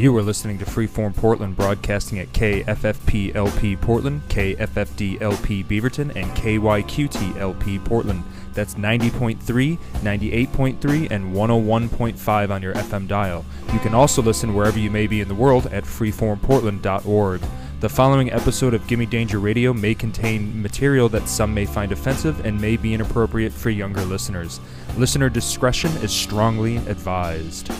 You are listening to Freeform Portland, broadcasting at KFFPLP Portland, KFFDLP Beaverton, and KYQTLP Portland. That's 90.3, 98.3, and 101.5 on your FM dial. You can also listen wherever you may be in the world at freeformportland.org. The following episode of Gimme Danger Radio may contain material that some may find offensive and may be inappropriate for younger listeners. Listener discretion is strongly advised.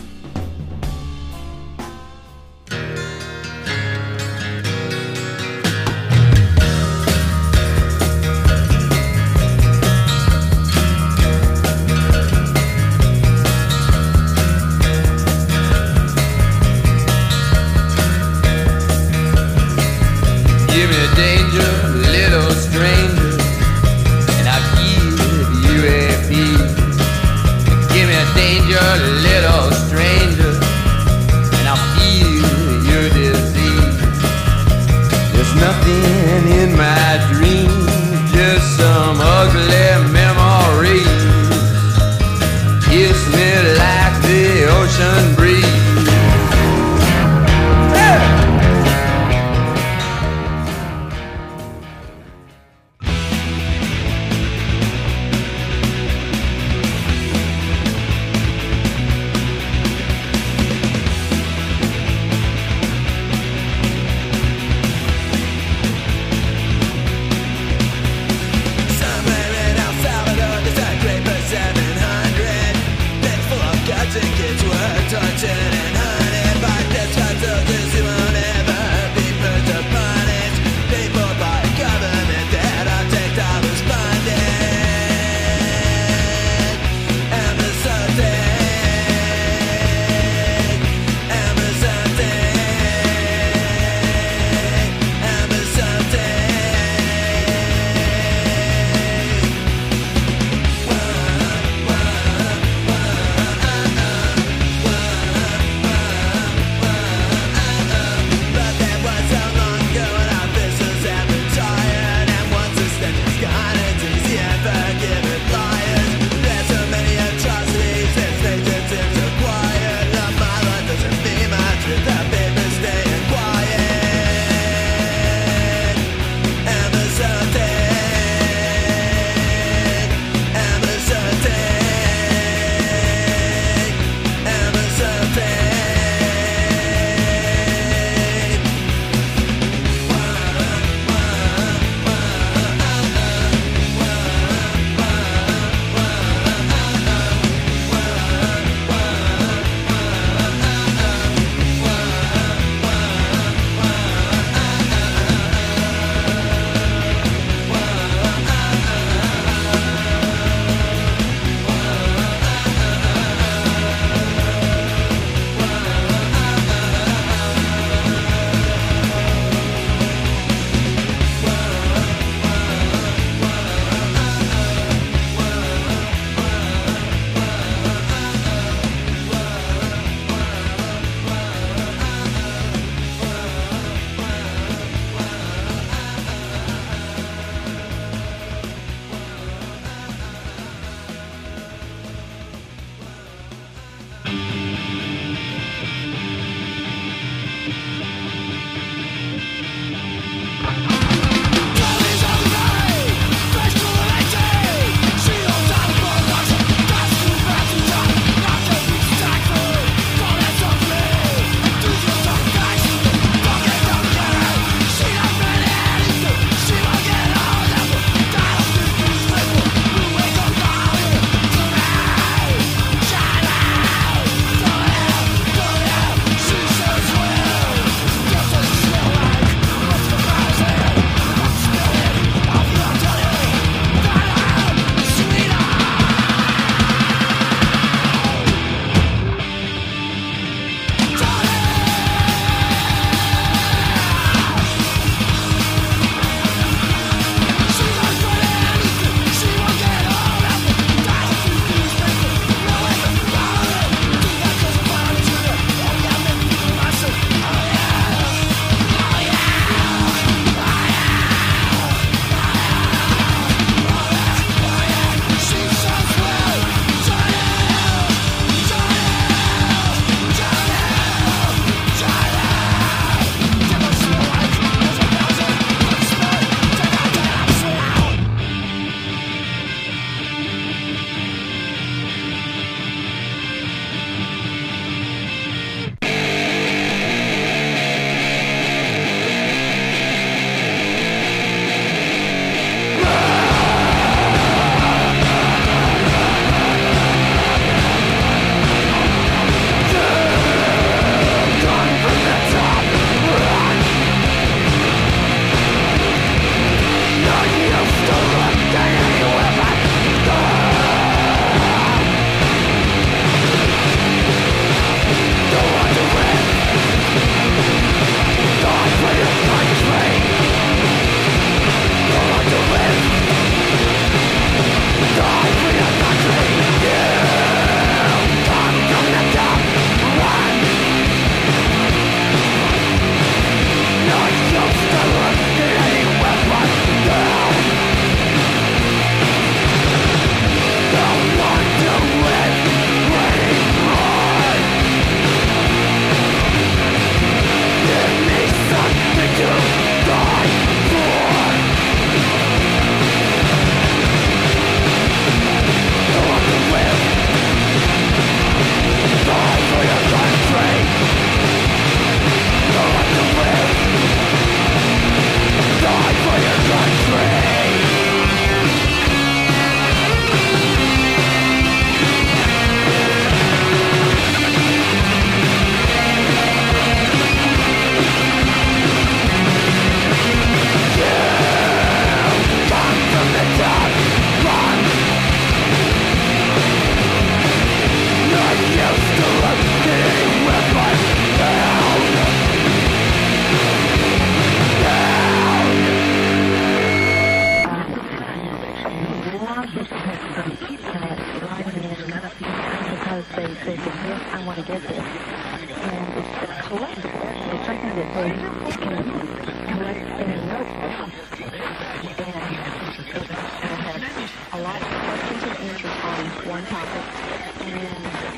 And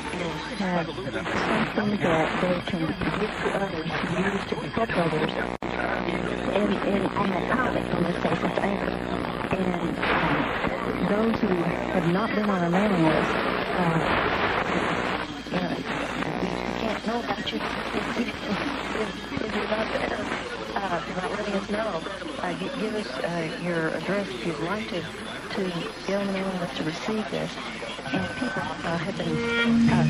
have something that they can give to others use to help others. And, and on that topic, in this case, it's anger. And um, those who have not been on a mailing list, uh, you can't know about you if, you're not there, uh, you're not letting us know. Uh, give us uh, your address if you'd like to, to get on the mailing list to receive this. And people uh, have been uh,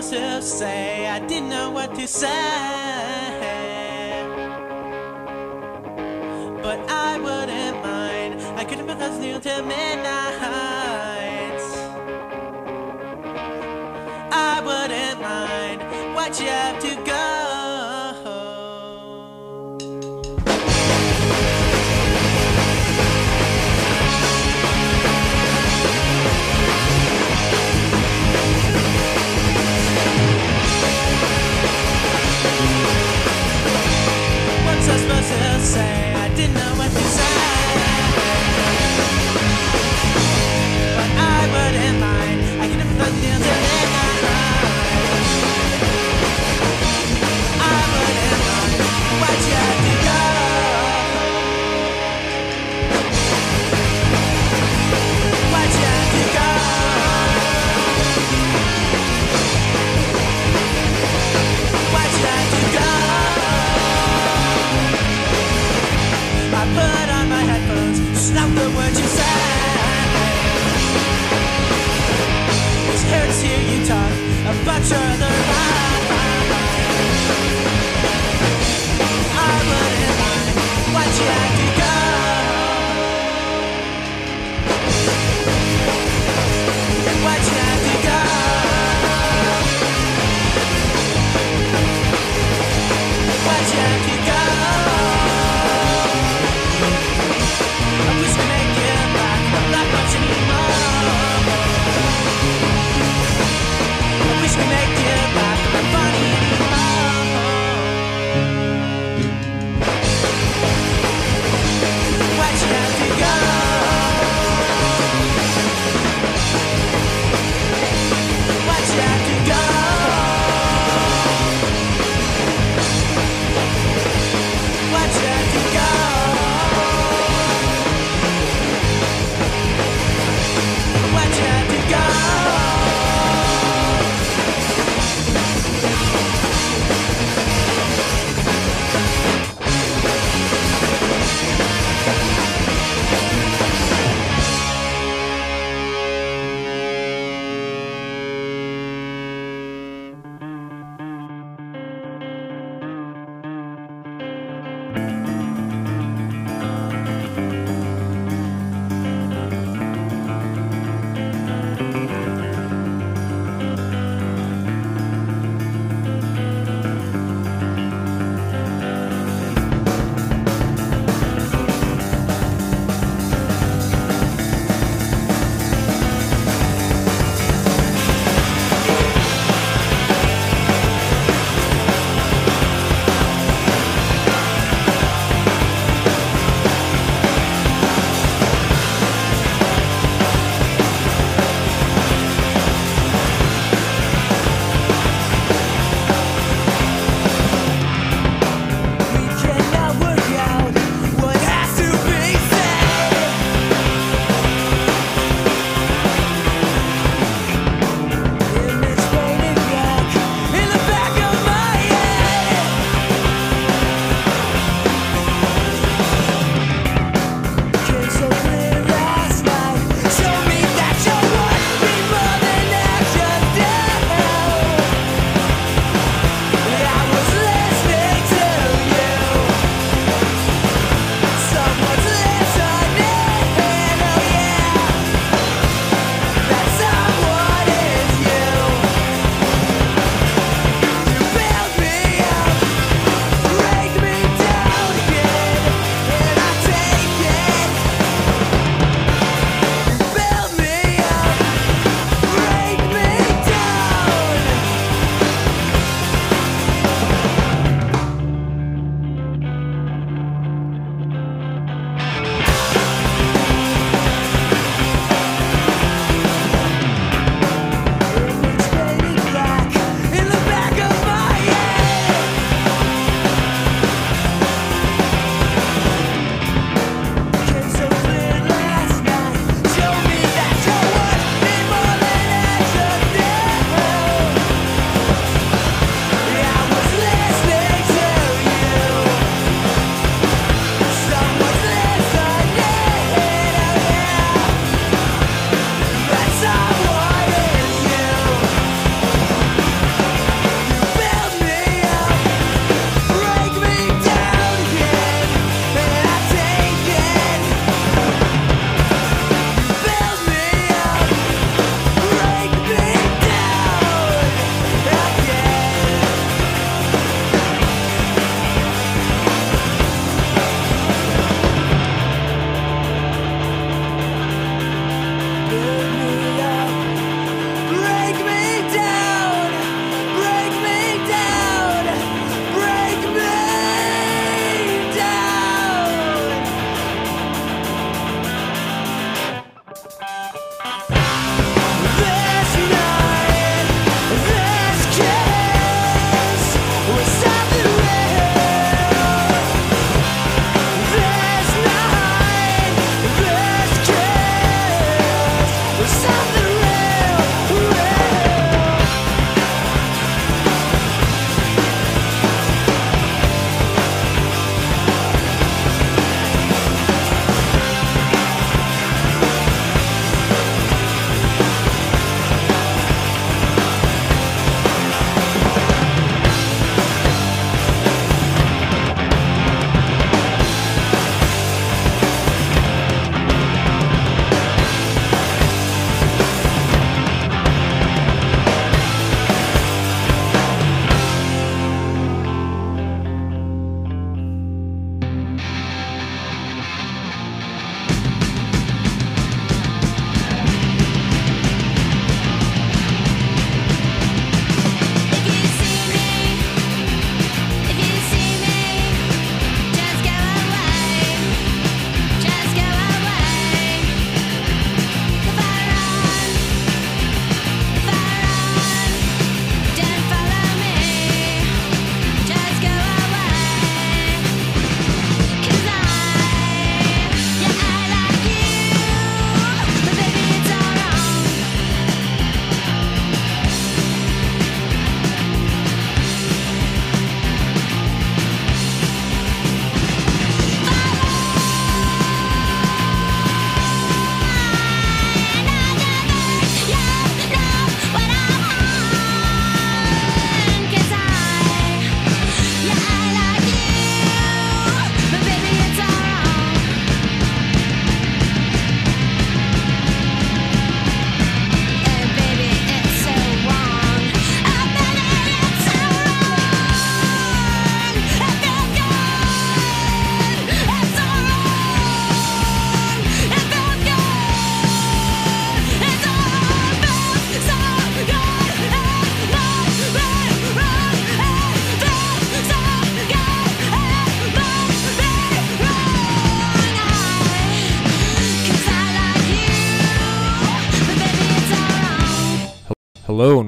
was to say? I didn't know what to say. But I wouldn't mind. I couldn't be listening till midnight. I wouldn't mind. Why'd you have to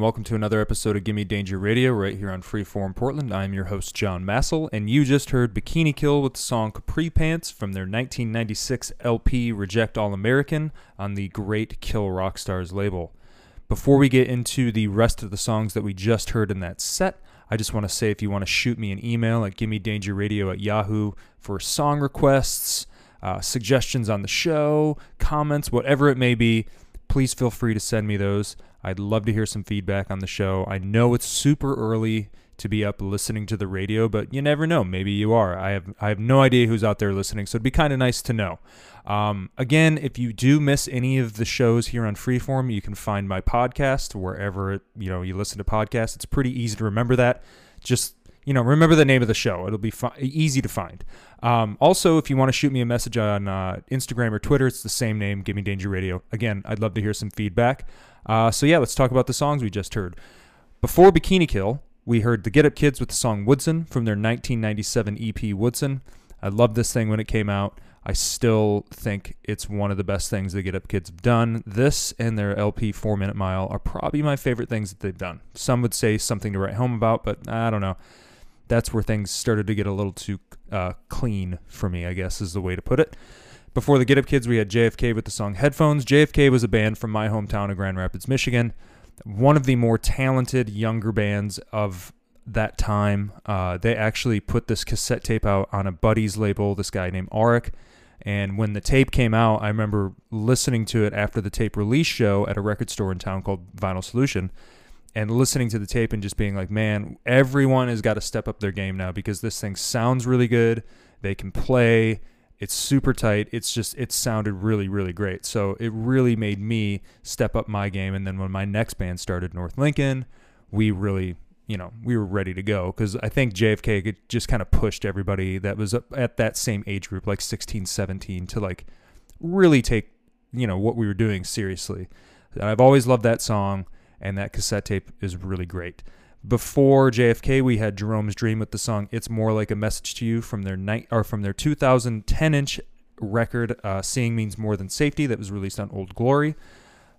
welcome to another episode of Gimme Danger Radio right here on Freeform Portland. I'm your host John Massel, and you just heard Bikini Kill with the song Capri Pants from their 1996 LP Reject All American on the Great Kill Rockstars label. Before we get into the rest of the songs that we just heard in that set, I just want to say if you want to shoot me an email at gimmedangerradio at yahoo for song requests, uh, suggestions on the show, comments, whatever it may be, please feel free to send me those. I'd love to hear some feedback on the show. I know it's super early to be up listening to the radio, but you never know. Maybe you are. I have I have no idea who's out there listening, so it'd be kind of nice to know. Um, again, if you do miss any of the shows here on Freeform, you can find my podcast wherever you know you listen to podcasts. It's pretty easy to remember that. Just you know, remember the name of the show. It'll be fi- easy to find. Um, also, if you want to shoot me a message on uh, Instagram or Twitter, it's the same name, Gimme Danger Radio. Again, I'd love to hear some feedback. Uh, so yeah, let's talk about the songs we just heard. Before Bikini Kill, we heard the Get Up Kids with the song Woodson from their 1997 EP Woodson. I loved this thing when it came out. I still think it's one of the best things the Get Up Kids have done. This and their LP Four Minute Mile are probably my favorite things that they've done. Some would say something to write home about, but I don't know. That's where things started to get a little too uh, clean for me, I guess is the way to put it. Before the Get Up Kids, we had JFK with the song Headphones. JFK was a band from my hometown of Grand Rapids, Michigan. One of the more talented younger bands of that time. Uh, they actually put this cassette tape out on a buddy's label, this guy named Auric. And when the tape came out, I remember listening to it after the tape release show at a record store in town called Vinyl Solution and listening to the tape and just being like, man, everyone has got to step up their game now because this thing sounds really good. They can play. It's super tight. It's just, it sounded really, really great. So it really made me step up my game. And then when my next band started, North Lincoln, we really, you know, we were ready to go because I think JFK just kind of pushed everybody that was at that same age group, like 16, 17, to like really take, you know, what we were doing seriously. And I've always loved that song and that cassette tape is really great. Before JFK, we had Jerome's Dream with the song "It's More Like a Message to You" from their night or from their 2010 inch record uh, "Seeing Means More Than Safety" that was released on Old Glory.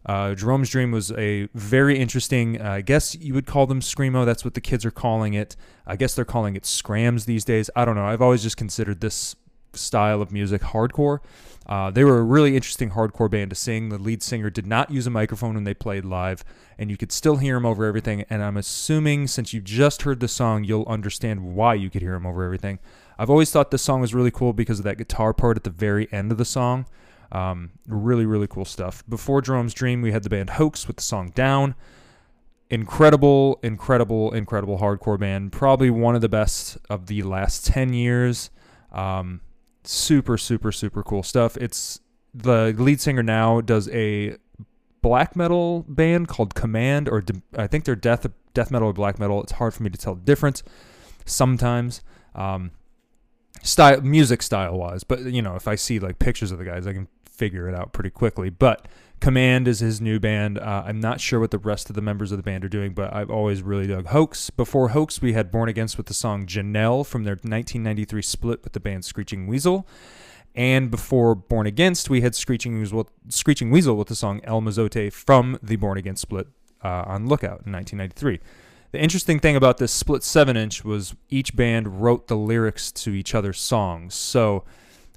Uh, Jerome's Dream was a very interesting. Uh, I guess you would call them screamo. That's what the kids are calling it. I guess they're calling it skramz these days. I don't know. I've always just considered this style of music hardcore. Uh, they were a really interesting hardcore band to sing. The lead singer did not use a microphone when they played live, and you could still hear him over everything. And I'm assuming since you just heard the song, you'll understand why you could hear him over everything. I've always thought this song was really cool because of that guitar part at the very end of the song. Um, really, really cool stuff. Before Jerome's Dream, we had the band Hoax with the song Down. Incredible, incredible, incredible hardcore band. Probably one of the best of the last 10 years. Um, super, super, super cool stuff. It's the lead singer now does a black metal band called Command, or de- I think they're death death metal or black metal. It's hard for me to tell the difference sometimes. Um, style music style wise but you know if i see like pictures of the guys i can figure it out pretty quickly but command is his new band uh, i'm not sure what the rest of the members of the band are doing but i've always really dug hoax before hoax we had born against with the song janelle from their 1993 split with the band screeching weasel and before Born Against, we had Screeching Weasel, Screeching Weasel with the song El Mozote from the Born Against split uh, on Lookout in 1993. The interesting thing about this split 7 inch was each band wrote the lyrics to each other's songs. So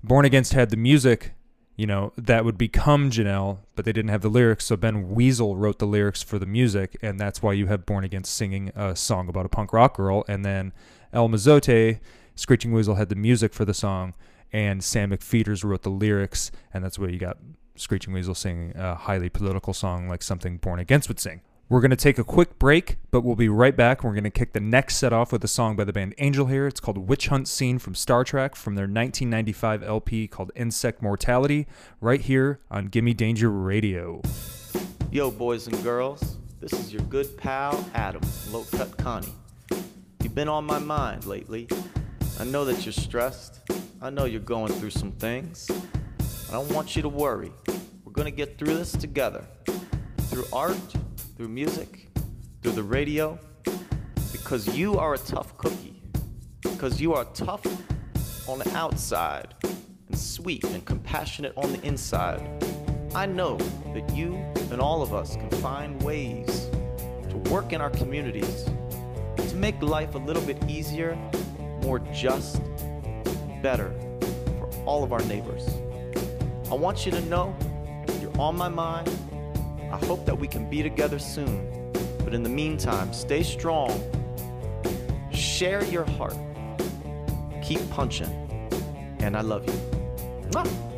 Born Against had the music, you know, that would become Janelle, but they didn't have the lyrics. So Ben Weasel wrote the lyrics for the music, and that's why you have Born Against singing a song about a punk rock girl. And then El Mozote, Screeching Weasel had the music for the song, and Sam McPheeters wrote the lyrics, and that's where you got Screeching Weasel singing a highly political song like something Born Against would sing. We're going to take a quick break, but we'll be right back. We're going to kick the next set off with a song by the band Angel Hair. It's called Witch Hunt Scene from Star Trek from their 1995 LP called Insect Mortality, right here on Gimme Danger Radio. Yo, boys and girls, this is your good pal Adam, Low Cut Connie. You've been on my mind lately. I know that you're stressed. I know you're going through some things. I don't want you to worry. We're gonna get through this together. Through art, through music, through the radio. Because you are a tough cookie. Because you are tough on the outside and sweet and compassionate on the inside. I know that you and all of us can find ways to work in our communities to make life a little bit easier, more just, better for all of our neighbors. I want you to know you're on my mind. I hope that we can be together soon. But in the meantime, stay strong. Share your heart. Keep punching. And I love you. Mwah!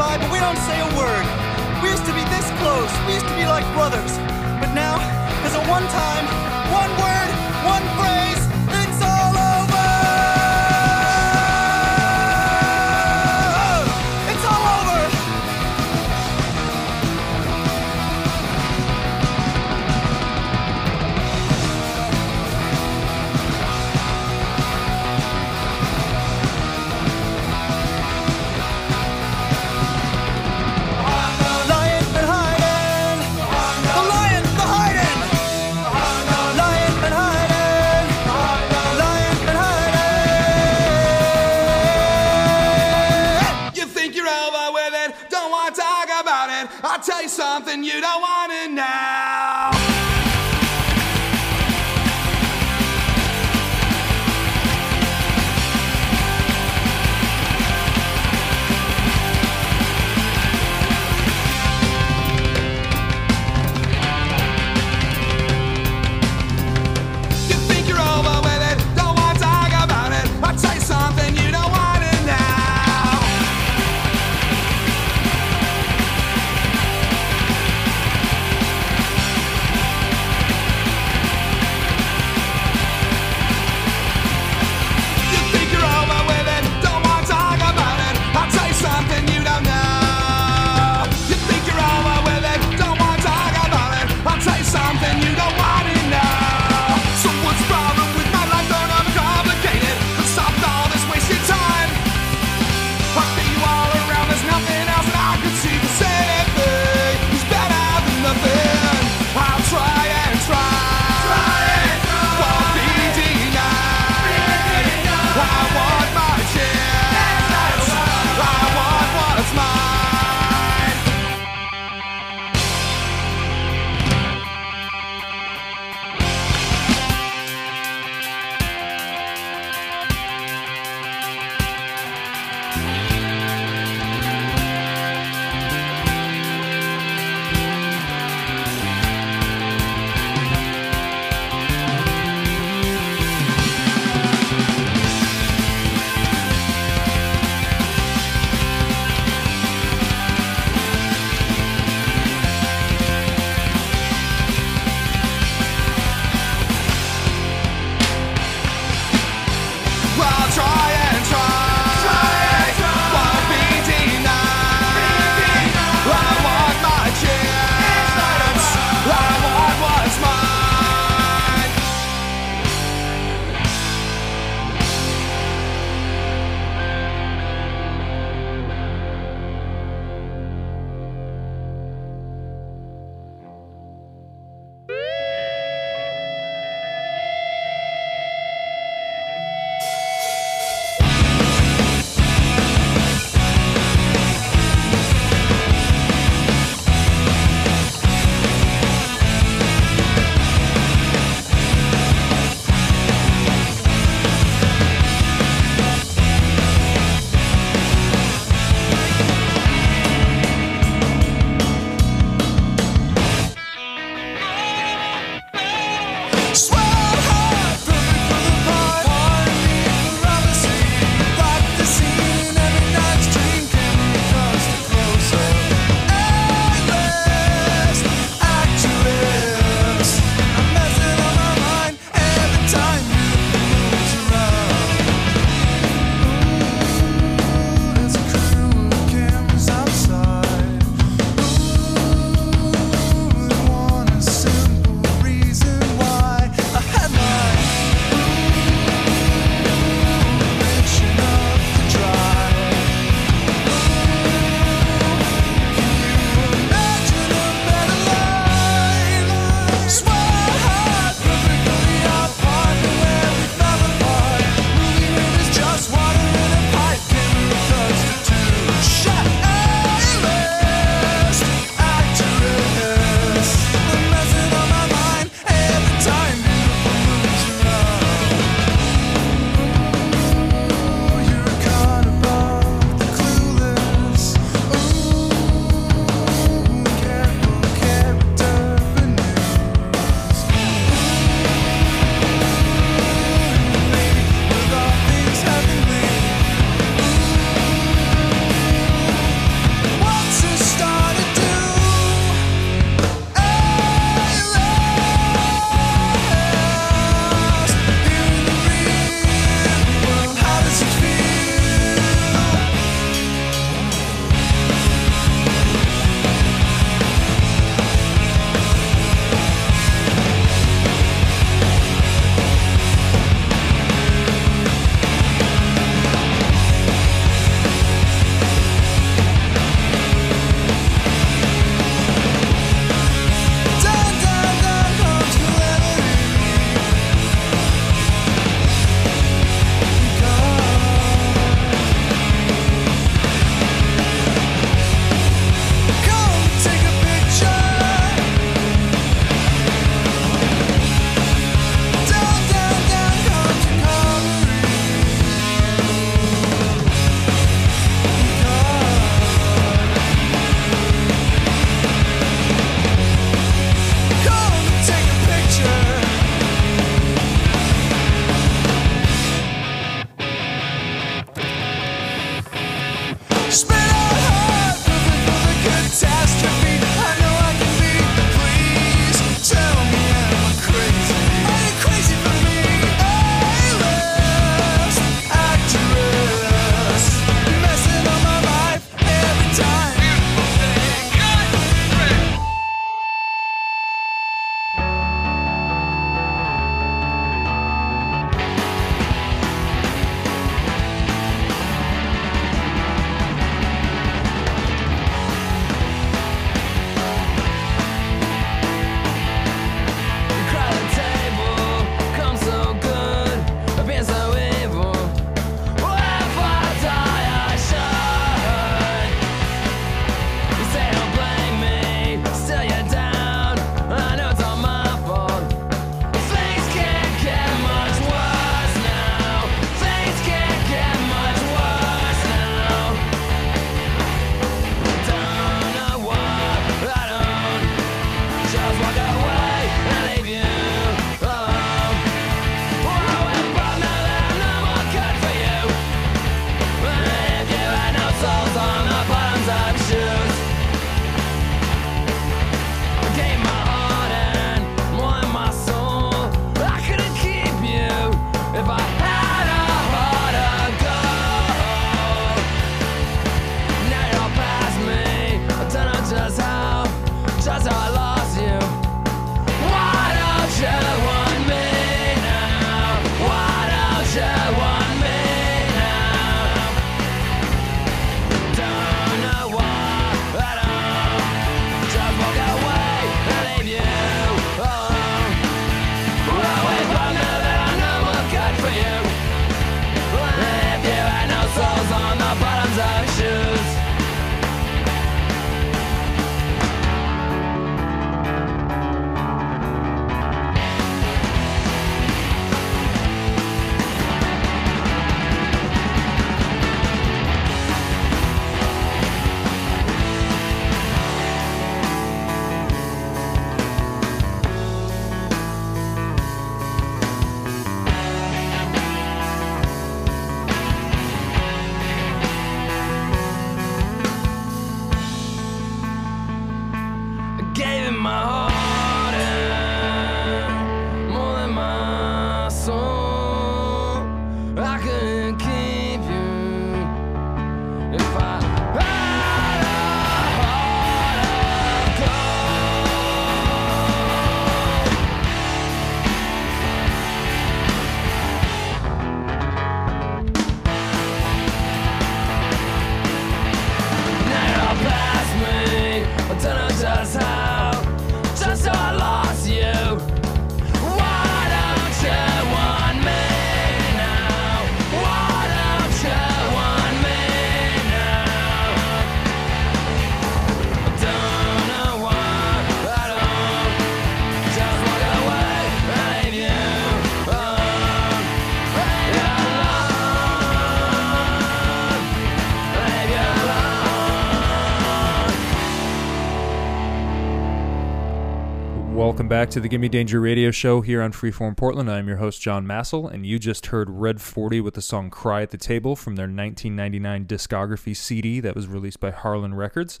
Welcome back to the Gimme Danger radio show here on Freeform Portland. I'm your host, John Massel, and you just heard Red 40 with the song Cry at the Table from their 1999 discography CD that was released by Harlan Records.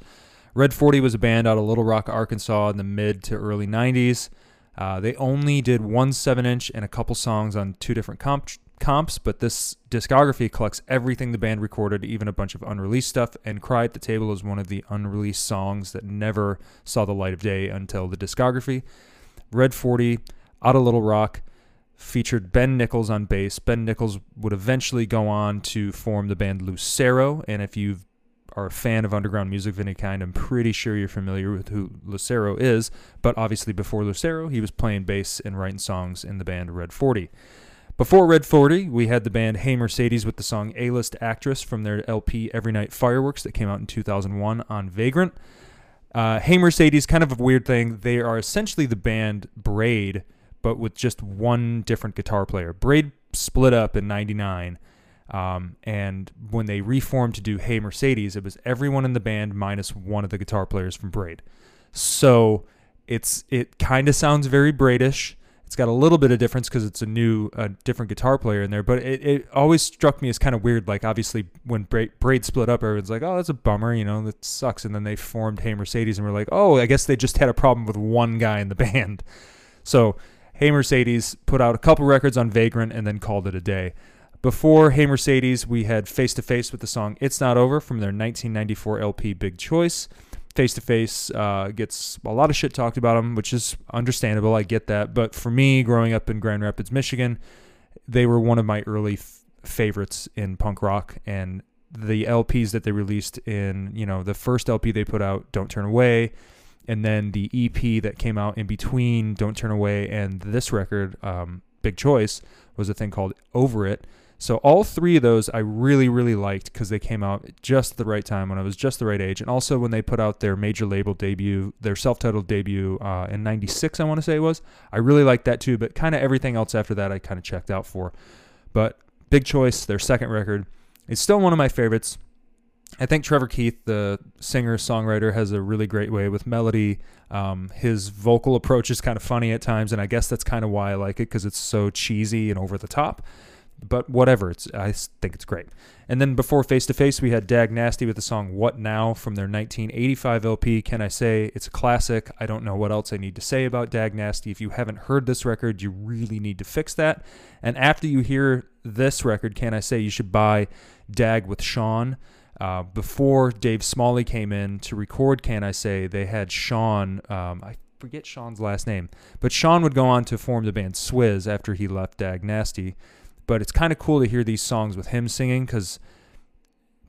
Red 40 was a band out of Little Rock, Arkansas in the mid to early 90s. Uh, they only did one 7 inch and a couple songs on two different comp- comps, but this discography collects everything the band recorded, even a bunch of unreleased stuff. And Cry at the Table is one of the unreleased songs that never saw the light of day until the discography. Red 40, out of Little Rock, featured Ben Nichols on bass. Ben Nichols would eventually go on to form the band Lucero, and if you are a fan of underground music of any kind, I'm pretty sure you're familiar with who Lucero is. But obviously, before Lucero, he was playing bass and writing songs in the band Red 40. Before Red 40, we had the band Hey Mercedes with the song A List Actress from their LP Every Night Fireworks that came out in 2001 on Vagrant. Uh, hey Mercedes, kind of a weird thing. They are essentially the band Braid, but with just one different guitar player. Braid split up in 99. Um, and when they reformed to do Hey Mercedes, it was everyone in the band minus one of the guitar players from Braid. So it's it kind of sounds very Braidish. It's got a little bit of difference because it's a new, uh, different guitar player in there. But it, it always struck me as kind of weird. Like obviously when Braid, Braid split up, everyone's like, "Oh, that's a bummer," you know, that sucks. And then they formed Hey Mercedes, and we're like, "Oh, I guess they just had a problem with one guy in the band." So Hey Mercedes put out a couple records on Vagrant and then called it a day. Before Hey Mercedes, we had Face to Face with the song It's Not Over from their 1994 LP Big Choice. Face to Face gets a lot of shit talked about them, which is understandable. I get that. But for me, growing up in Grand Rapids, Michigan, they were one of my early f- favorites in punk rock. And the LPs that they released in, you know, the first LP they put out, Don't Turn Away, and then the EP that came out in between Don't Turn Away and this record, um, Big Choice, was a thing called Over It. So all three of those I really, really liked because they came out just the right time when I was just the right age, and also when they put out their major label debut, their self-titled debut uh, in '96, I want to say it was. I really liked that too, but kind of everything else after that I kind of checked out for. But Big Choice, their second record, is still one of my favorites. I think Trevor Keith, the singer songwriter, has a really great way with melody. Um, his vocal approach is kind of funny at times, and I guess that's kind of why I like it because it's so cheesy and over the top. But whatever, it's I think it's great. And then before Face to Face, we had Dag Nasty with the song "What Now" from their 1985 LP. Can I say it's a classic? I don't know what else I need to say about Dag Nasty. If you haven't heard this record, you really need to fix that. And after you hear this record, can I say you should buy Dag with Shawn? Uh, before Dave Smalley came in to record Can I Say, they had Sean, um, I forget Sean's last name, but Sean would go on to form the band Swiz after he left Dag Nasty. But it's kind of cool to hear these songs with him singing because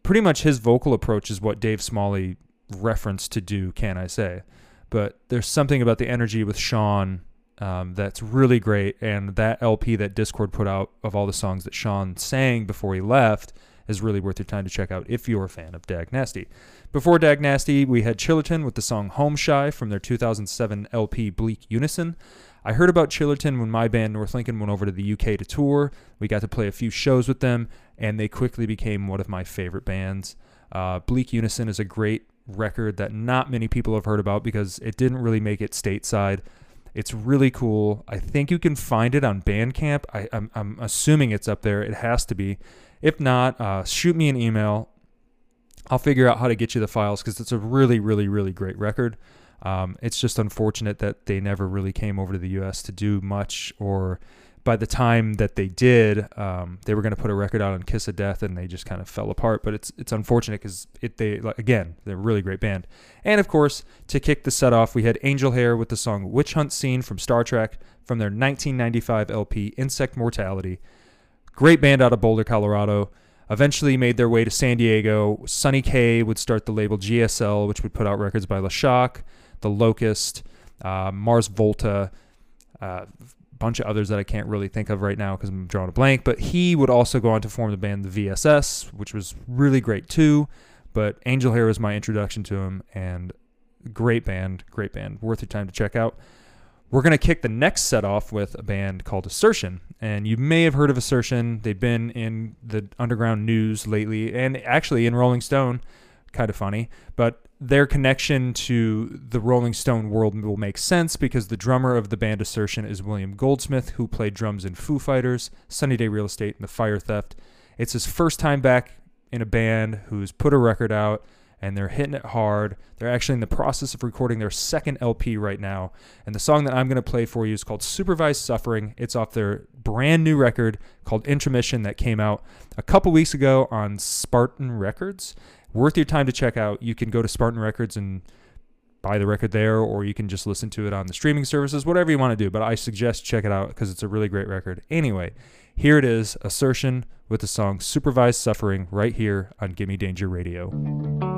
pretty much his vocal approach is what Dave Smalley referenced to do Can I Say. But there's something about the energy with Sean um, that's really great. And that LP that Dischord put out of all the songs that Sean sang before he left is really worth your time to check out if you're a fan of Dag Nasty. Before Dag Nasty, we had Chillerton with the song Home Shy from their 2007 LP Bleak Unison. I heard about Chillerton when my band North Lincoln went over to the UK to tour. We got to play a few shows with them, and they quickly became one of my favorite bands. Uh, Bleak Unison is a great record that not many people have heard about because it didn't really make it stateside. It's really cool. I think you can find it on Bandcamp. I, am assuming it's up there. It has to be. If not, uh, shoot me an email. I'll figure out how to get you the files because it's a really, really, really great record. Um, it's just unfortunate that they never really came over to the U.S. to do much, or by the time that they did, um, they were going to put a record out on Kiss of Death, and they just kind of fell apart. But it's it's unfortunate because it they like, again they're a really great band. And of course, to kick the set off, we had Angel Hair with the song "Witch Hunt Scene" from Star Trek from their 1995 LP "Insect Mortality." Great band out of Boulder, Colorado. Eventually made their way to San Diego. Sonny Kay would start the label GSL, which would put out records by Le Shok, The Locust, uh, Mars Volta, a uh, bunch of others that I can't really think of right now because I'm drawing a blank. But he would also go on to form the band The VSS, which was really great too. But Angel Hair was my introduction to him, and great band, great band, worth your time to check out. We're going to kick the next set off with a band called Assertion. And you may have heard of Assertion. They've been in the underground news lately and actually in Rolling Stone. Kind of funny. But their connection to the Rolling Stone world will make sense because the drummer of the band Assertion is William Goldsmith, who played drums in Foo Fighters, Sunny Day Real Estate, and The Fire Theft. It's his first time back in a band who's put a record out and they're hitting it hard. They're actually in the process of recording their second LP right now. And the song that I'm going to play for you is called Supervised Suffering. It's off their brand new record called Intermission that came out a couple weeks ago on Spartan Records. Worth your time to check out. You can go to Spartan Records and buy the record there, or you can just listen to it on the streaming services, whatever you want to do. But I suggest check it out because it's a really great record. Anyway, here it is Assertion with the song Supervised Suffering right here on Gimme Danger Radio.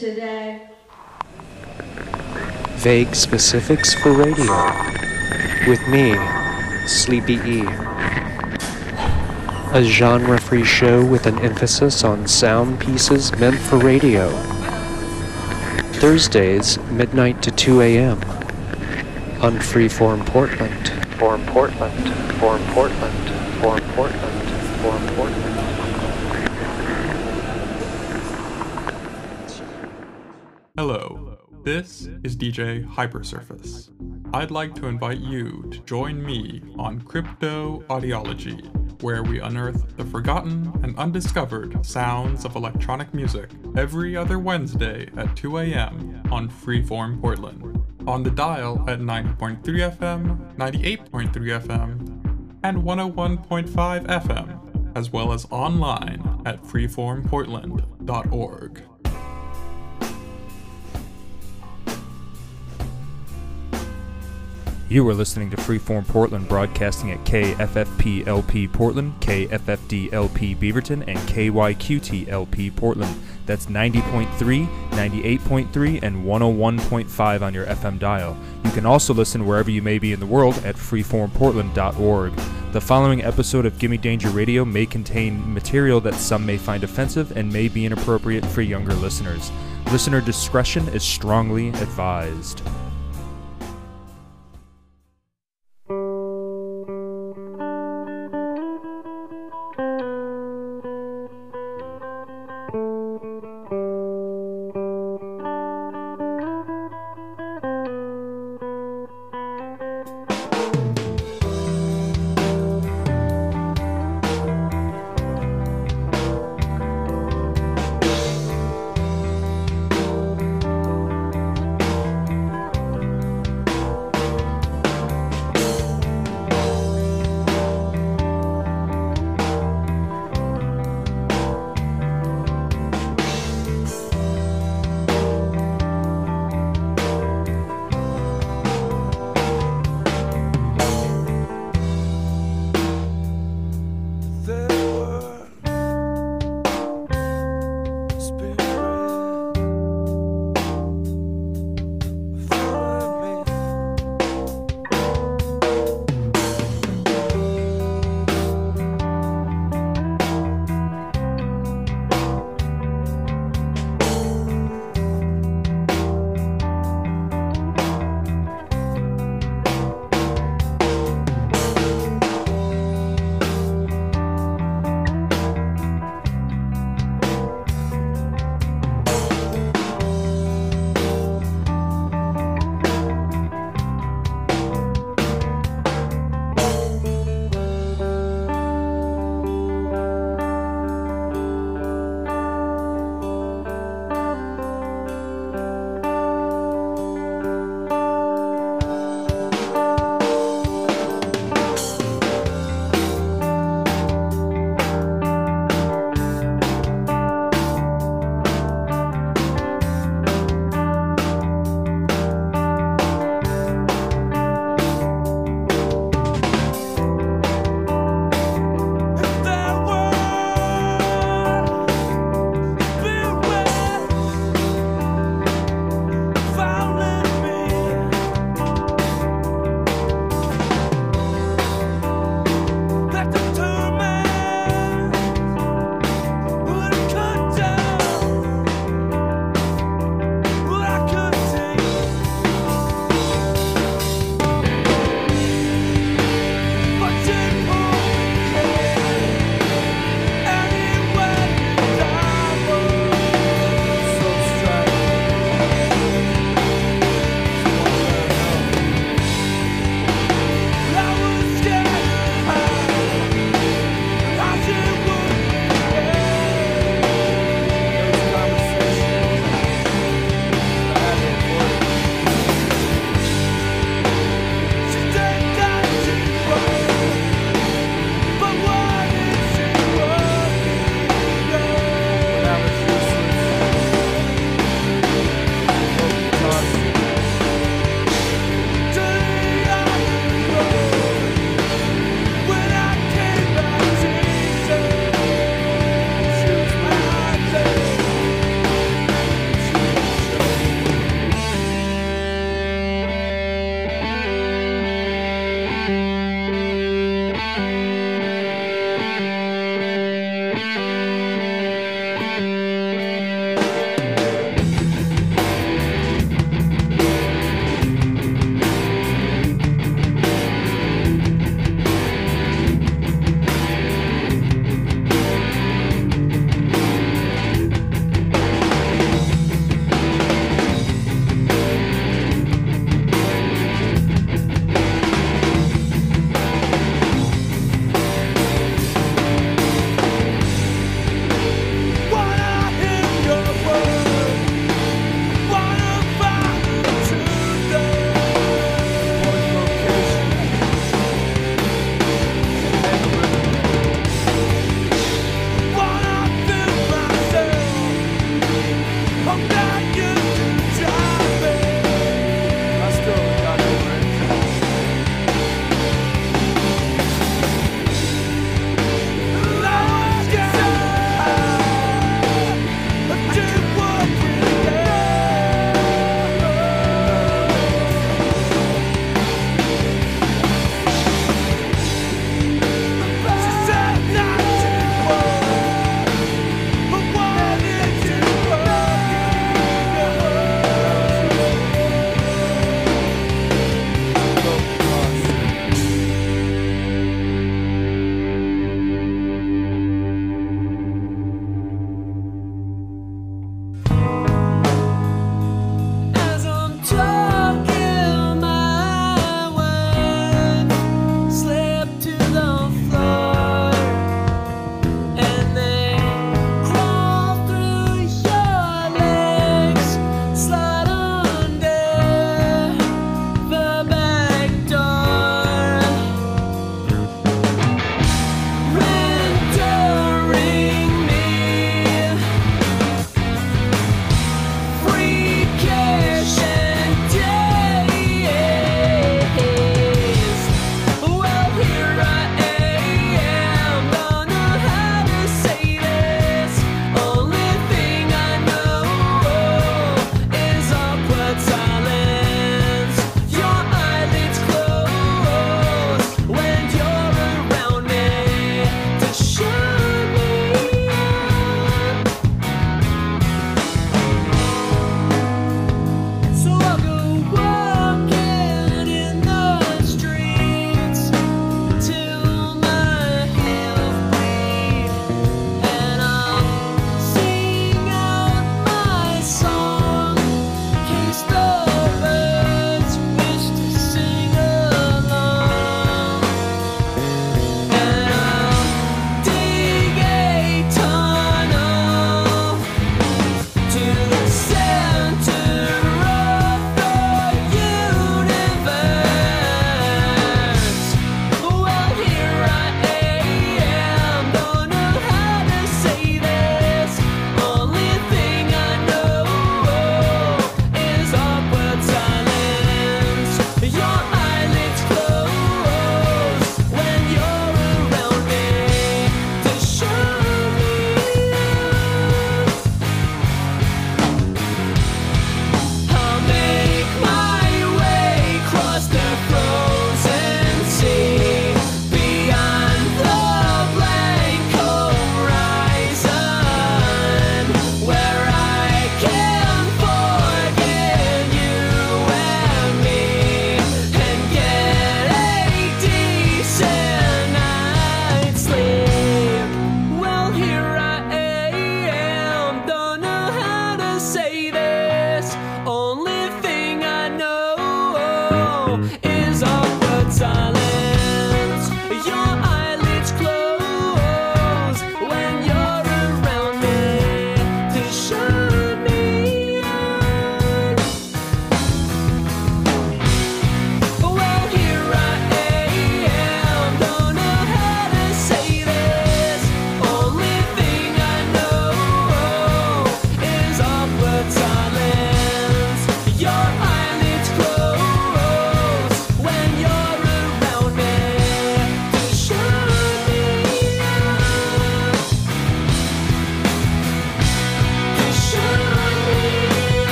Today? Vague specifics for radio. With me, Sleepy E. A genre free show with an emphasis on sound pieces meant for radio. Thursdays, midnight to 2 a.m. on Freeform Portland. Form Portland, Form Portland, Form Portland, Form Portland. Hello, this is DJ Hypersurface. I'd like to invite you to join me on Crypto Audiology, where we unearth the forgotten and undiscovered sounds of electronic music every other Wednesday at 2 a.m. on Freeform Portland, on the dial at 9.3 FM, 98.3 FM, and 101.5 FM, as well as online at freeformportland.org. You are listening to Freeform Portland, broadcasting at KFFP-LP Portland, KFFD-LP Beaverton, and KYQT-LP Portland. That's 90.3, 98.3, and 101.5 on your FM dial. You can also listen wherever you may be in the world at freeformportland.org. The following episode of Gimme Danger Radio may contain material that some may find offensive and may be inappropriate for younger listeners. Listener discretion is strongly advised.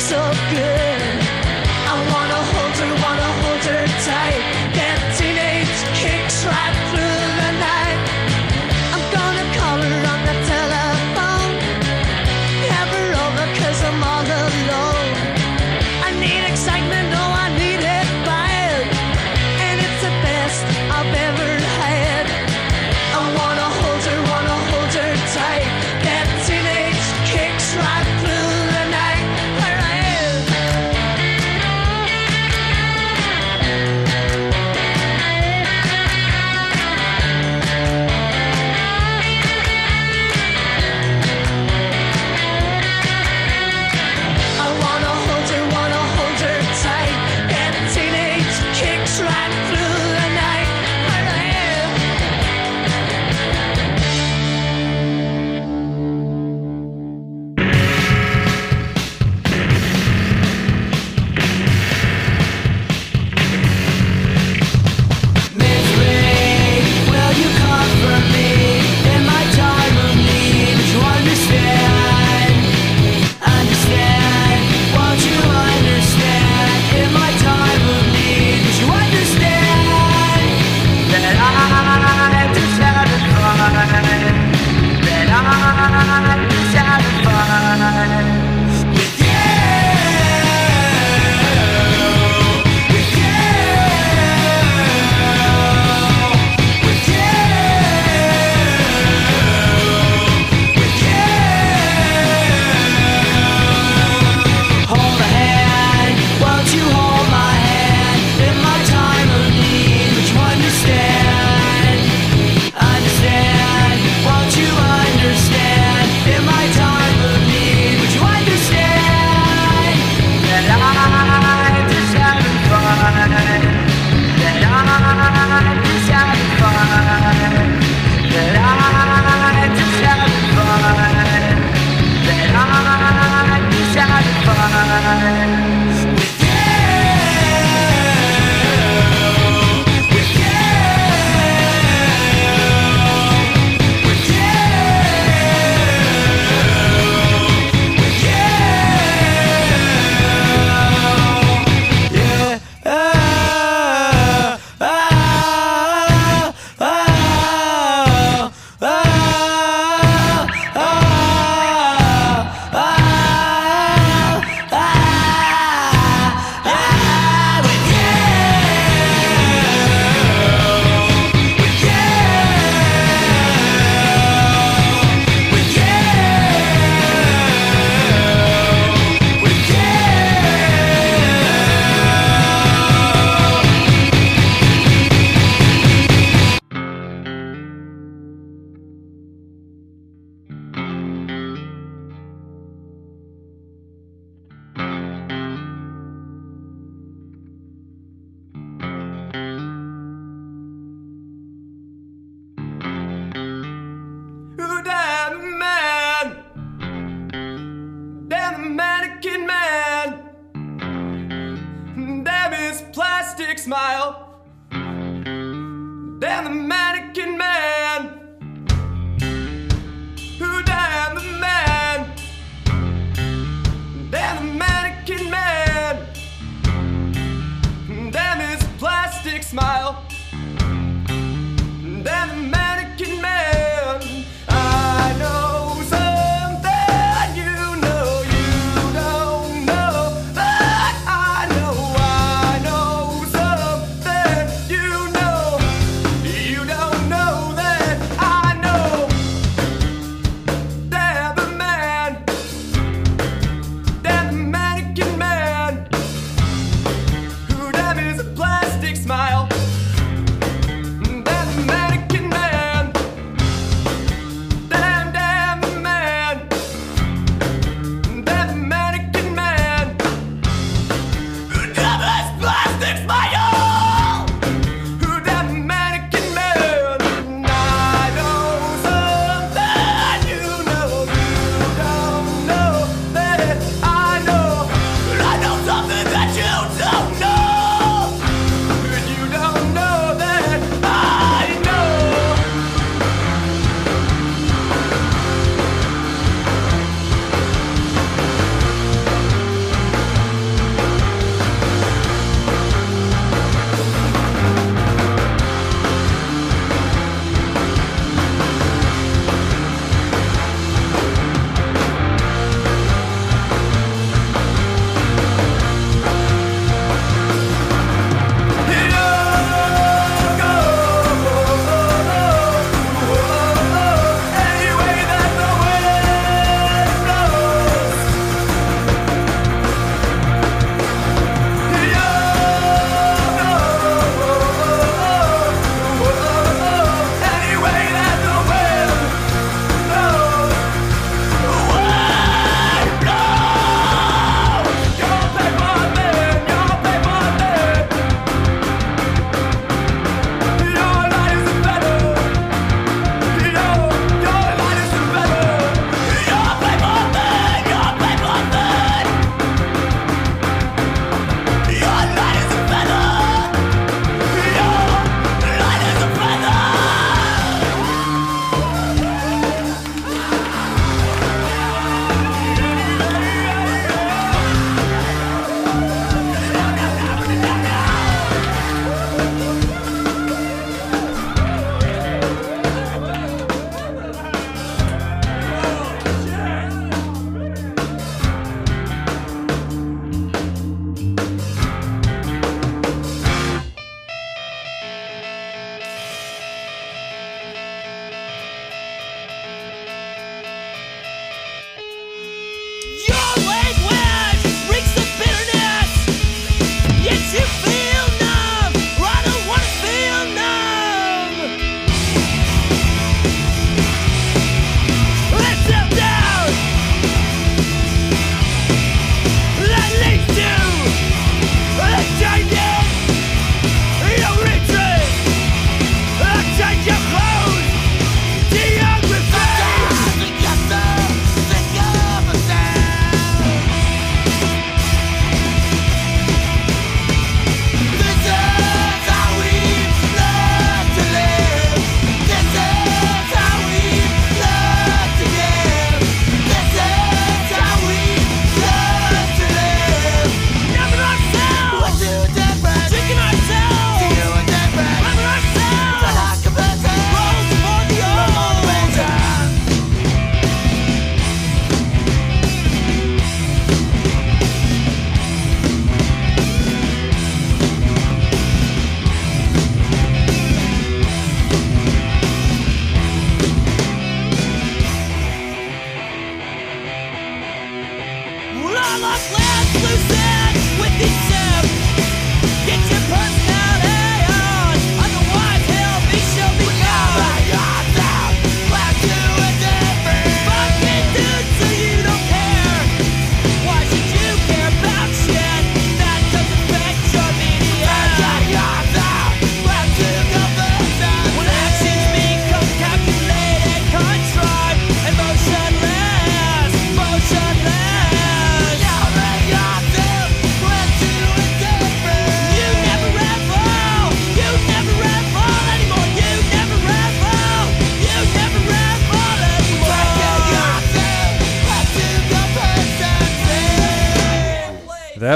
So good.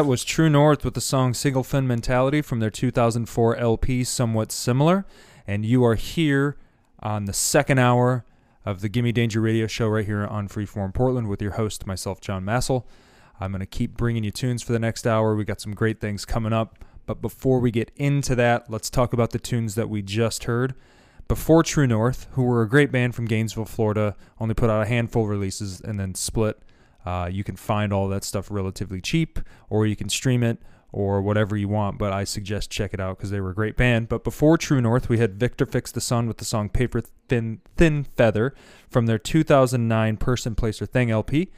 That was True North with the song Single Fin Mentality from their 2004 LP, Somewhat Similar. And you are here on the second hour of the Gimme Danger radio show right here on Freeform Portland with your host, myself, John Massel. I'm going to keep bringing you tunes for the next hour. We got some great things coming up. But before we get into that, let's talk about the tunes that we just heard. Before True North, who were a great band from Gainesville, Florida, only put out a handful of releases and then split. Uh, you can find all that stuff relatively cheap, or you can stream it, or whatever you want. But I suggest check it out because they were a great band. But before True North, we had Victor Fix the Sun with the song Paper Thin Thin Feather from their 2009 Person, Place, or Thing LP.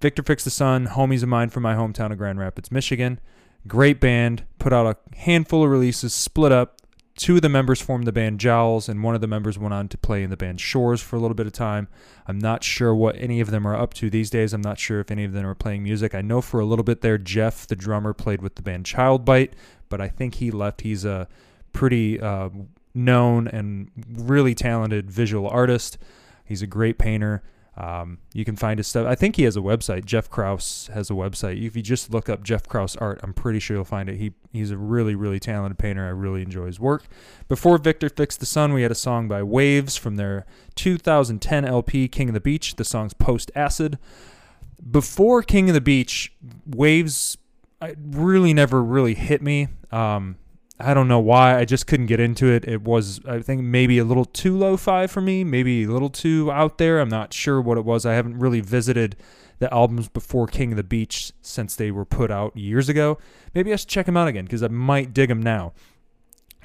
Victor Fix the Sun, homies of mine from my hometown of Grand Rapids, Michigan. Great band, put out a handful of releases, split up. Two of the members formed the band Jowls, and one of the members went on to play in the band Shores for a little bit of time. I'm not sure what any of them are up to these days. I'm not sure if any of them are playing music. I know for a little bit there, Jeff, the drummer, played with the band Childbite, but I think he left. He's a pretty uh, known and really talented visual artist. He's a great painter. Um, you can find his stuff. I think he has a website. Jeff Kraus has a website. If you just look up Jeff Kraus art, I'm pretty sure you'll find it. He he's a really really talented painter. I really enjoy his work. Before Victor Fix the Sun, we had a song by Wavves from their 2010 LP King of the Beach. The song's Post Acid. Before King of the Beach, Wavves I really never really hit me. Um, I don't know why. I just couldn't get into it. It was, I think, maybe a little too lo fi for me, maybe a little too out there. I'm not sure what it was. I haven't really visited the albums before King of the Beach since they were put out years ago. Maybe I should check them out again because I might dig them now.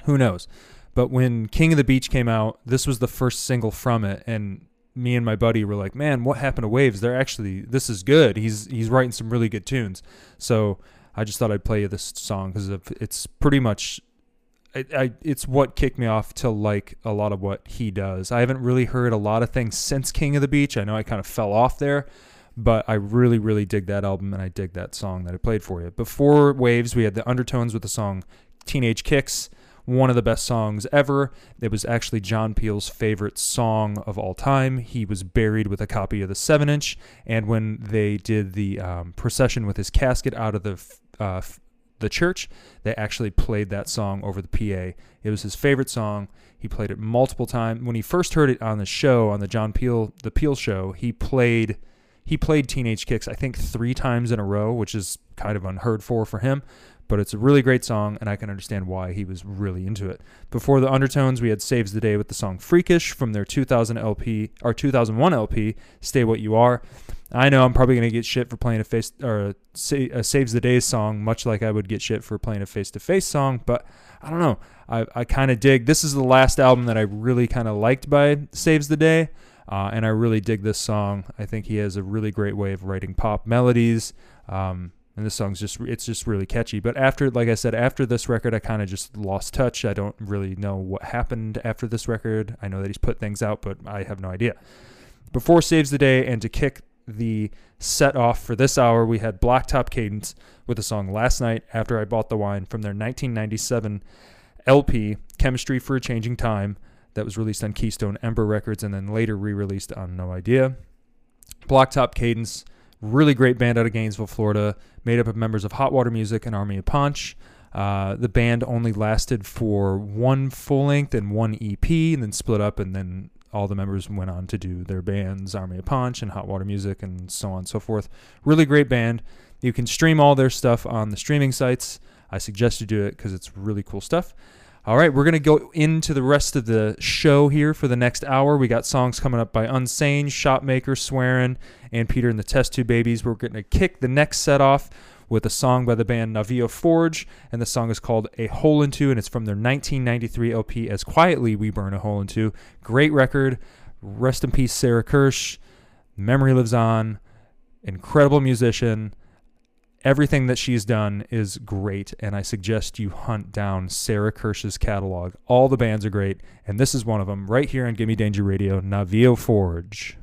Who knows? But when King of the Beach came out, this was the first single from it, and me and my buddy were like, "Man, what happened to Wavves? They're actually this is good. He's he's writing some really good tunes." So I just thought I'd play you this song because it's pretty much I, I, it's what kicked me off to like a lot of what he does. I haven't really heard a lot of things since King of the Beach. I know I kind of fell off there, but I really, really dig that album and I dig that song that I played for you. Before Wavves, we had the Undertones with the song Teenage Kicks, one of the best songs ever. It was actually John Peel's favorite song of all time. He was buried with a copy of the 7 inch, and when they did the um, procession with his casket out of the uh, the church, they actually played that song over the PA. It was his favorite song. He played it multiple times. When he first heard it on the show, on the John Peel, the Peel show, he played he played Teenage Kicks I think 3 times in a row, which is kind of unheard for for him, but it's a really great song and I can understand why he was really into it. Before the Undertones, we had Saves the Day with the song Freakish from their 2000 LP or 2001 LP, Stay What You Are. I know I'm probably gonna get shit for playing a face or a, a saves the Day song, much like I would get shit for playing a face to face song. But I don't know. I, I kind of dig. This is the last album that I really kind of liked by Saves the Day, uh, and I really dig this song. I think he has a really great way of writing pop melodies. Um, and this song's just it's just really catchy. But after, like I said, after this record, I kind of just lost touch. I don't really know what happened after this record. I know that he's put things out, but I have no idea. Before Saves the Day and to kick the set off for this hour, we had Blacktop Cadence with the song Last Night After I Bought the Wine from their 1997 LP, Chemistry for a Changing Time, that was released on Keystone Ember Records and then later re released on No Idea. Blacktop Cadence, really great band out of Gainesville, Florida, made up of members of Hot Water Music and Army of Ponch. Uh, the band only lasted for one full length and one EP, and then split up, and then all the members went on to do their bands, Army of Ponch and Hot Water Music, and so on and so forth. Really great band. You can stream all their stuff on the streaming sites. I suggest you do it because it's really cool stuff. All right, we're going to go into the rest of the show here for the next hour. We got songs coming up by Unsane, Shotmaker, Swearin', and Peter and the Test Tube Babies. We're going to kick the next set off with a song by the band Navio Forge, and the song is called A Hole Into, and it's from their 1993 LP, As Quietly We Burn a Hole Into. Great record. Rest in peace, Sarah Kirsch. Memory lives on. Incredible musician. Everything that she's done is great, and I suggest you hunt down Sarah Kirsch's catalog. All the bands are great, and this is one of them right here on Gimme Danger Radio, Navio Forge.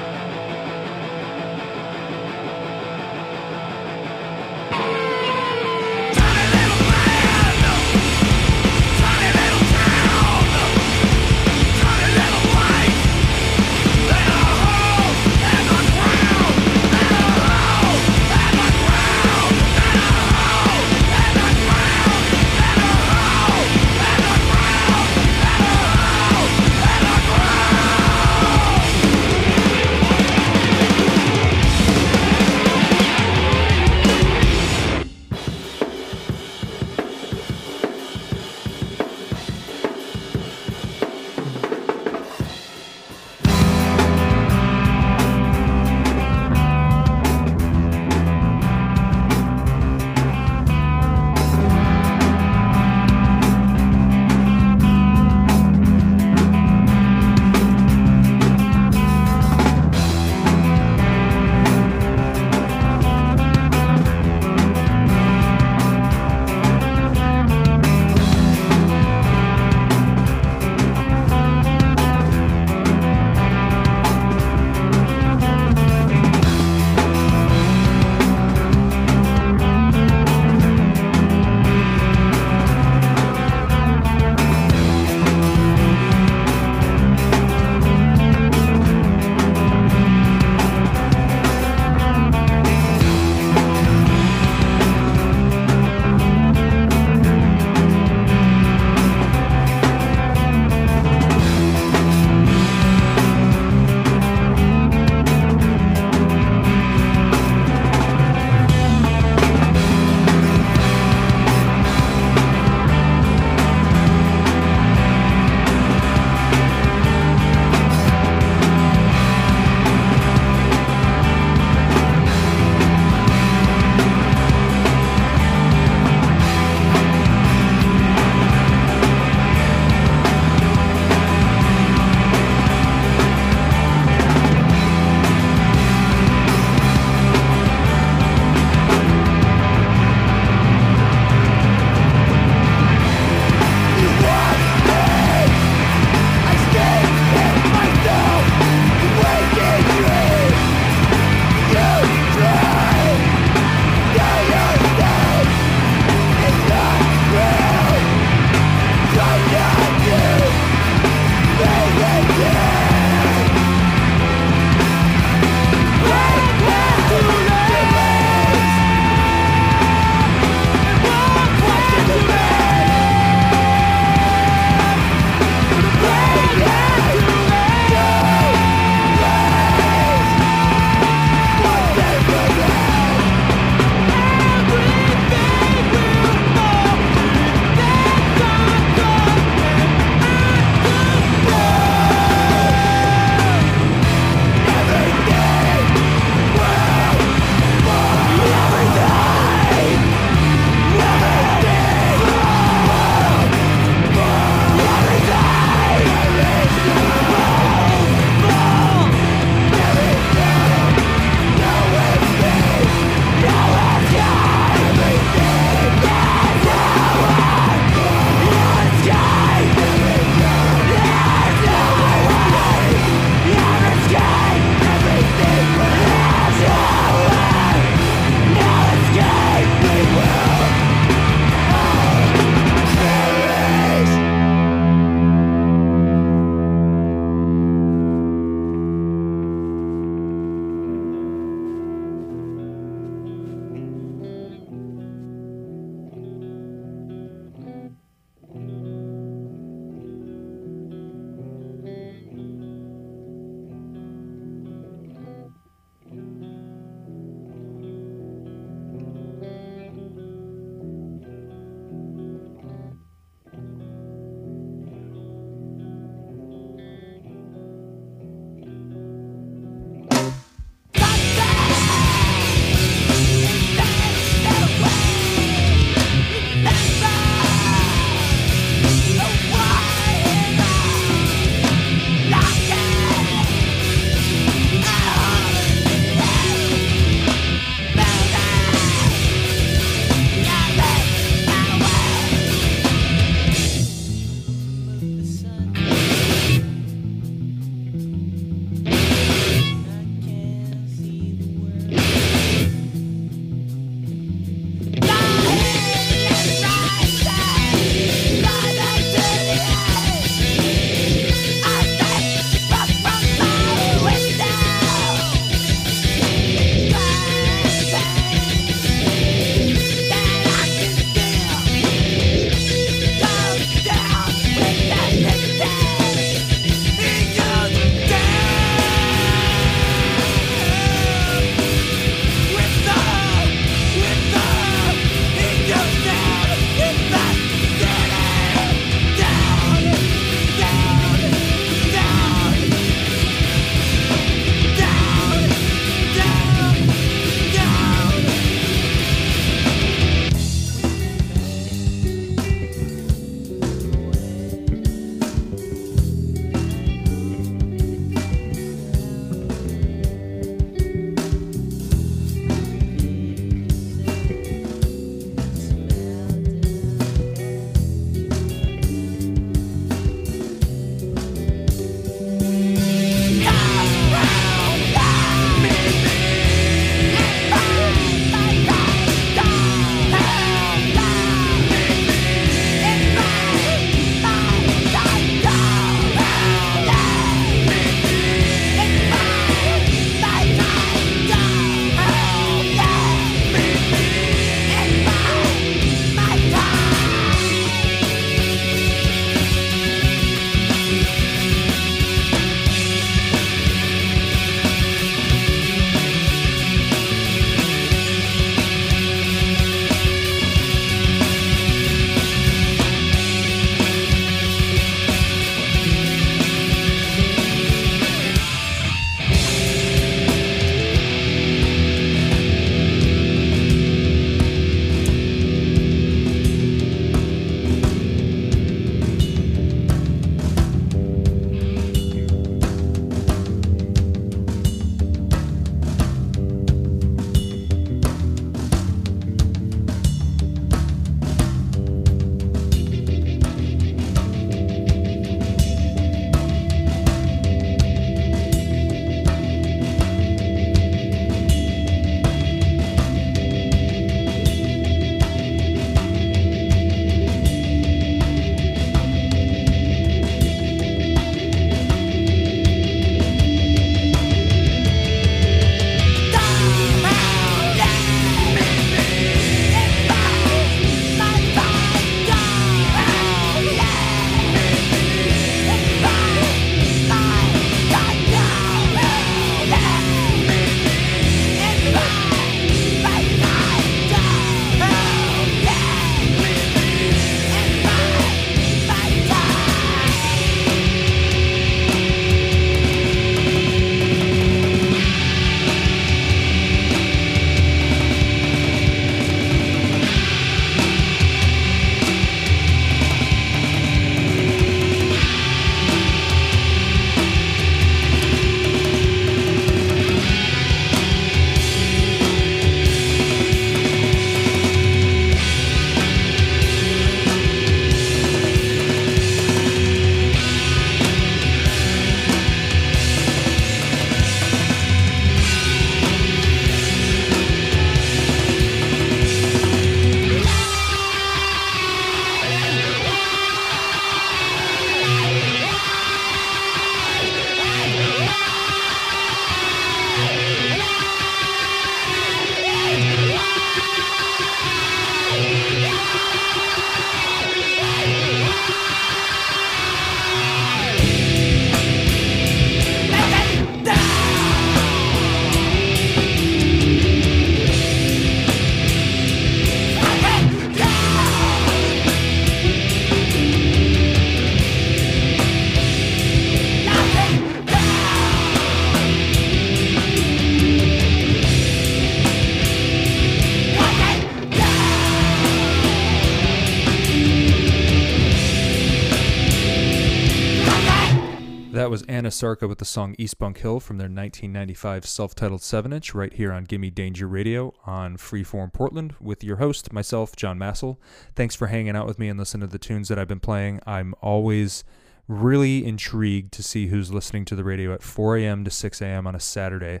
Sarka with the song East Bunk Hill from their 1995 self titled 7 inch right here on Gimme Danger Radio on Freeform Portland with your host, myself, John Massel. Thanks for hanging out with me and listening to the tunes that I've been playing. I'm always really intrigued to see who's listening to the radio at 4 a.m. to 6 a.m. on a Saturday.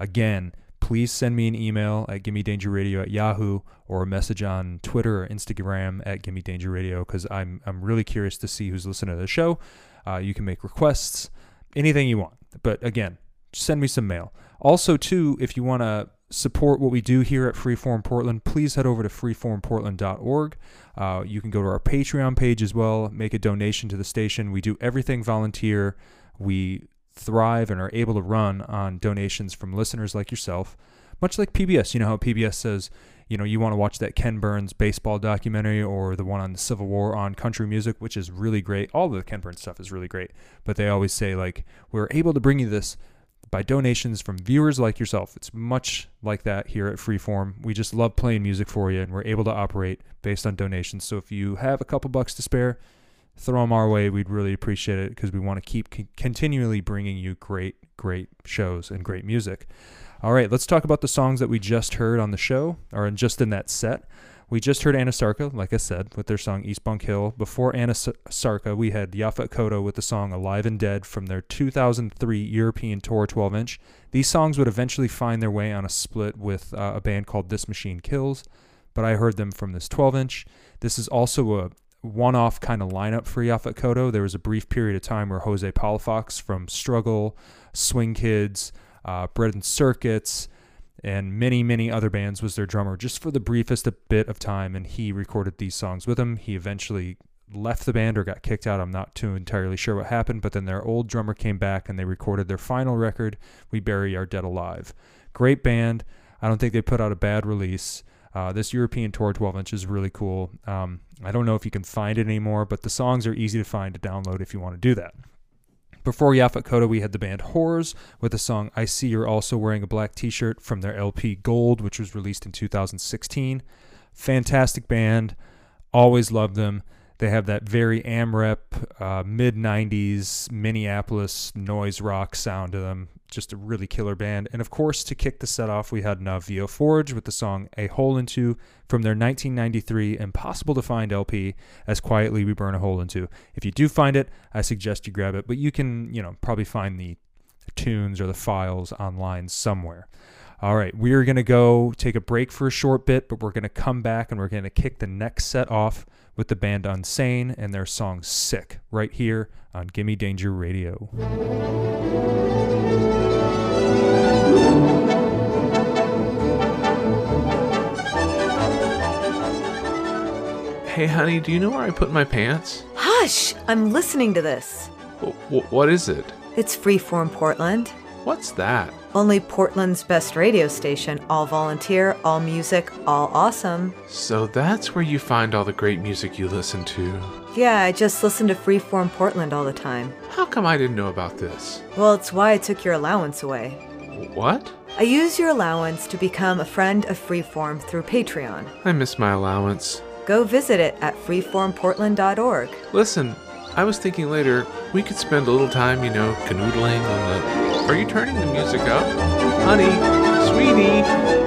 Again, please send me an email at Gimme Danger Radio at Yahoo or a message on Twitter or Instagram at Gimme Danger Radio because I'm, I'm really curious to see who's listening to the show. Uh, you can make requests, anything you want. But again, send me some mail. Also, too, if you want to support what we do here at Freeform Portland, please head over to freeformportland.org. Uh, you can go to our Patreon page as well, make a donation to the station. We do everything volunteer. We thrive and are able to run on donations from listeners like yourself, much like PBS. You know how PBS says, you know, you want to watch that Ken Burns baseball documentary or the one on the Civil War on country music, which is really great. All the Ken Burns stuff is really great. But they always say, like, we're able to bring you this by donations from viewers like yourself. It's much like that here at Freeform. We just love playing music for you and we're able to operate based on donations. So if you have a couple bucks to spare, throw them our way. We'd really appreciate it because we want to keep continually bringing you great, great shows and great music. All right, let's talk about the songs that we just heard on the show, or just in that set. We just heard Anasarca, like I said, with their song East Bunk Hill. Before Anna S- Sarka, we had Yaphet Kotto with the song Alive and Dead from their 2003 European Tour 12 inch. These songs would eventually find their way on a split with uh, a band called This Machine Kills, but I heard them from this 12 inch. This is also a one off kind of lineup for Yaphet Kotto. There was a brief period of time where Jose Palafox from Struggle, Swing Kids, uh, Bread and Circuits, and many, many other bands was their drummer just for the briefest bit of time. And he recorded these songs with them. He eventually left the band or got kicked out. I'm not too entirely sure what happened, but then their old drummer came back and they recorded their final record, We Bury Our Dead Alive. Great band. I don't think they put out a bad release. Uh, this European Tour 12 inch is really cool. Um, I don't know if you can find it anymore, but the songs are easy to find to download if you want to do that. Before Yaphet Kotto, we had the band Whores with the song I See You're Also Wearing a Black T shirt from their LP Gold, which was released in 2016. Fantastic band. Always loved them. They have that very AMREP, uh, mid 90s Minneapolis noise rock sound to them. Just a really killer band. And of course, to kick the set off, we had Navio Forge with the song A Hole Into from their 1993 Impossible to Find LP, As Quietly We Burn a Hole Into. If you do find it, I suggest you grab it, but you can, you know, probably find the tunes or the files online somewhere. All right, we are going to go take a break for a short bit, but we're going to come back and we're going to kick the next set off with the band Unsane and their song Sick right here on Gimme Danger Radio. Hey, honey, do you know where I put my pants? Hush! I'm listening to this. W- what is it? It's Freeform Portland. What's that? Only Portland's best radio station. All volunteer, all music, all awesome. So that's where you find all the great music you listen to. Yeah, I just listen to Freeform Portland all the time. How come I didn't know about this? Well, it's why I took your allowance away. What? I use your allowance to become a friend of Freeform through Patreon. I miss my allowance. Go visit it at freeformportland.org. Listen, I was thinking later we could spend a little time, you know, canoodling on the. Are you turning the music up? Honey, sweetie.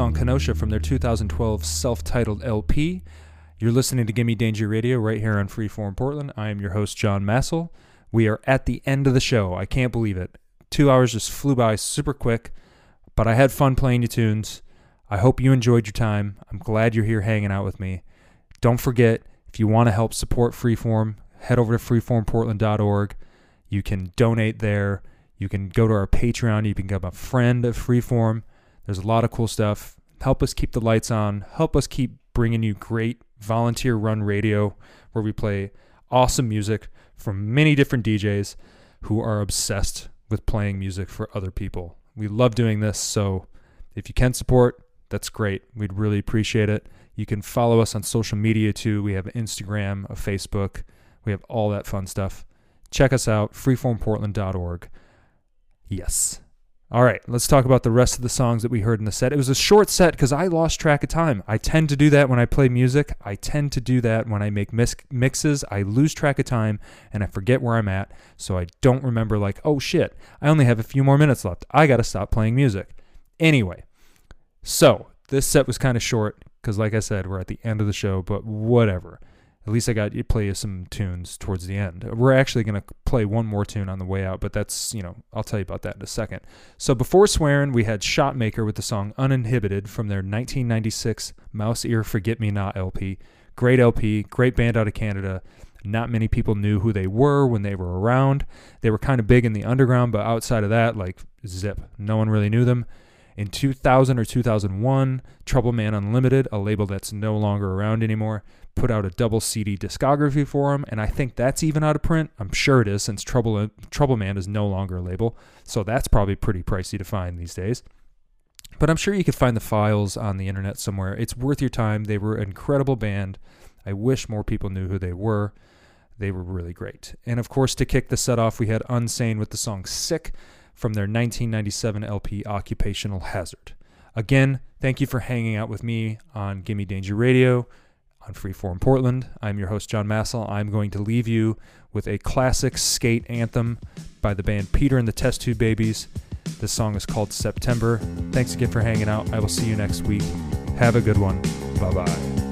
Song Kenosha from their 2012 self titled LP. You're listening to Gimme Danger Radio right here on Freeform Portland. I am your host, John Massel. We are at the end of the show. I can't believe it. Two hours just flew by super quick, but I had fun playing you tunes. I hope you enjoyed your time. I'm glad you're here hanging out with me. Don't forget, if you want to help support Freeform, head over to freeformportland.org. You can donate there. You can go to our Patreon. You can become a friend of Freeform. There's a lot of cool stuff. Help us keep the lights on. Help us keep bringing you great volunteer run radio where we play awesome music from many different DJs who are obsessed with playing music for other people. We love doing this, so if you can support, that's great. We'd really appreciate it. You can follow us on social media too. We have Instagram, a Facebook. We have all that fun stuff. Check us out, freeformportland.org. Yes. All right, let's talk about the rest of the songs that we heard in the set. It was a short set because I lost track of time. I tend to do that when I play music. I tend to do that when I make mis- mixes. I lose track of time and I forget where I'm at. So I don't remember, like, oh shit, I only have a few more minutes left. I got to stop playing music. Anyway, so this set was kind of short because, like I said, we're at the end of the show, but whatever. At least I got you play some tunes towards the end. We're actually going to play one more tune on the way out, but that's, you know, I'll tell you about that in a second. So before Swearin', we had Shotmaker with the song Uninhibited from their 1996 Mouse Ear Forget Me Not LP. Great LP, great band out of Canada. Not many people knew who they were when they were around. They were kind of big in the underground, but outside of that, like zip. No one really knew them. In 2000 or 2001, Trouble Man Unlimited, a label that's no longer around anymore, put out a double CD discography for him, and I think that's even out of print. I'm sure it is since Trouble uh, Trouble Man is no longer a label, so that's probably pretty pricey to find these days. But I'm sure you could find the files on the internet somewhere. It's worth your time. They were an incredible band. I wish more people knew who they were. They were really great. And of course, to kick the set off, we had Unsane with the song Sick from their 1997 LP Occupational Hazard. Again, thank you for hanging out with me on Gimme Danger Radio on Freeform Portland. I'm your host, John Massel. I'm going to leave you with a classic skate anthem by the band Peter and the Test Tube Babies. This song is called September. Thanks again for hanging out. I will see you next week. Have a good one. Bye bye.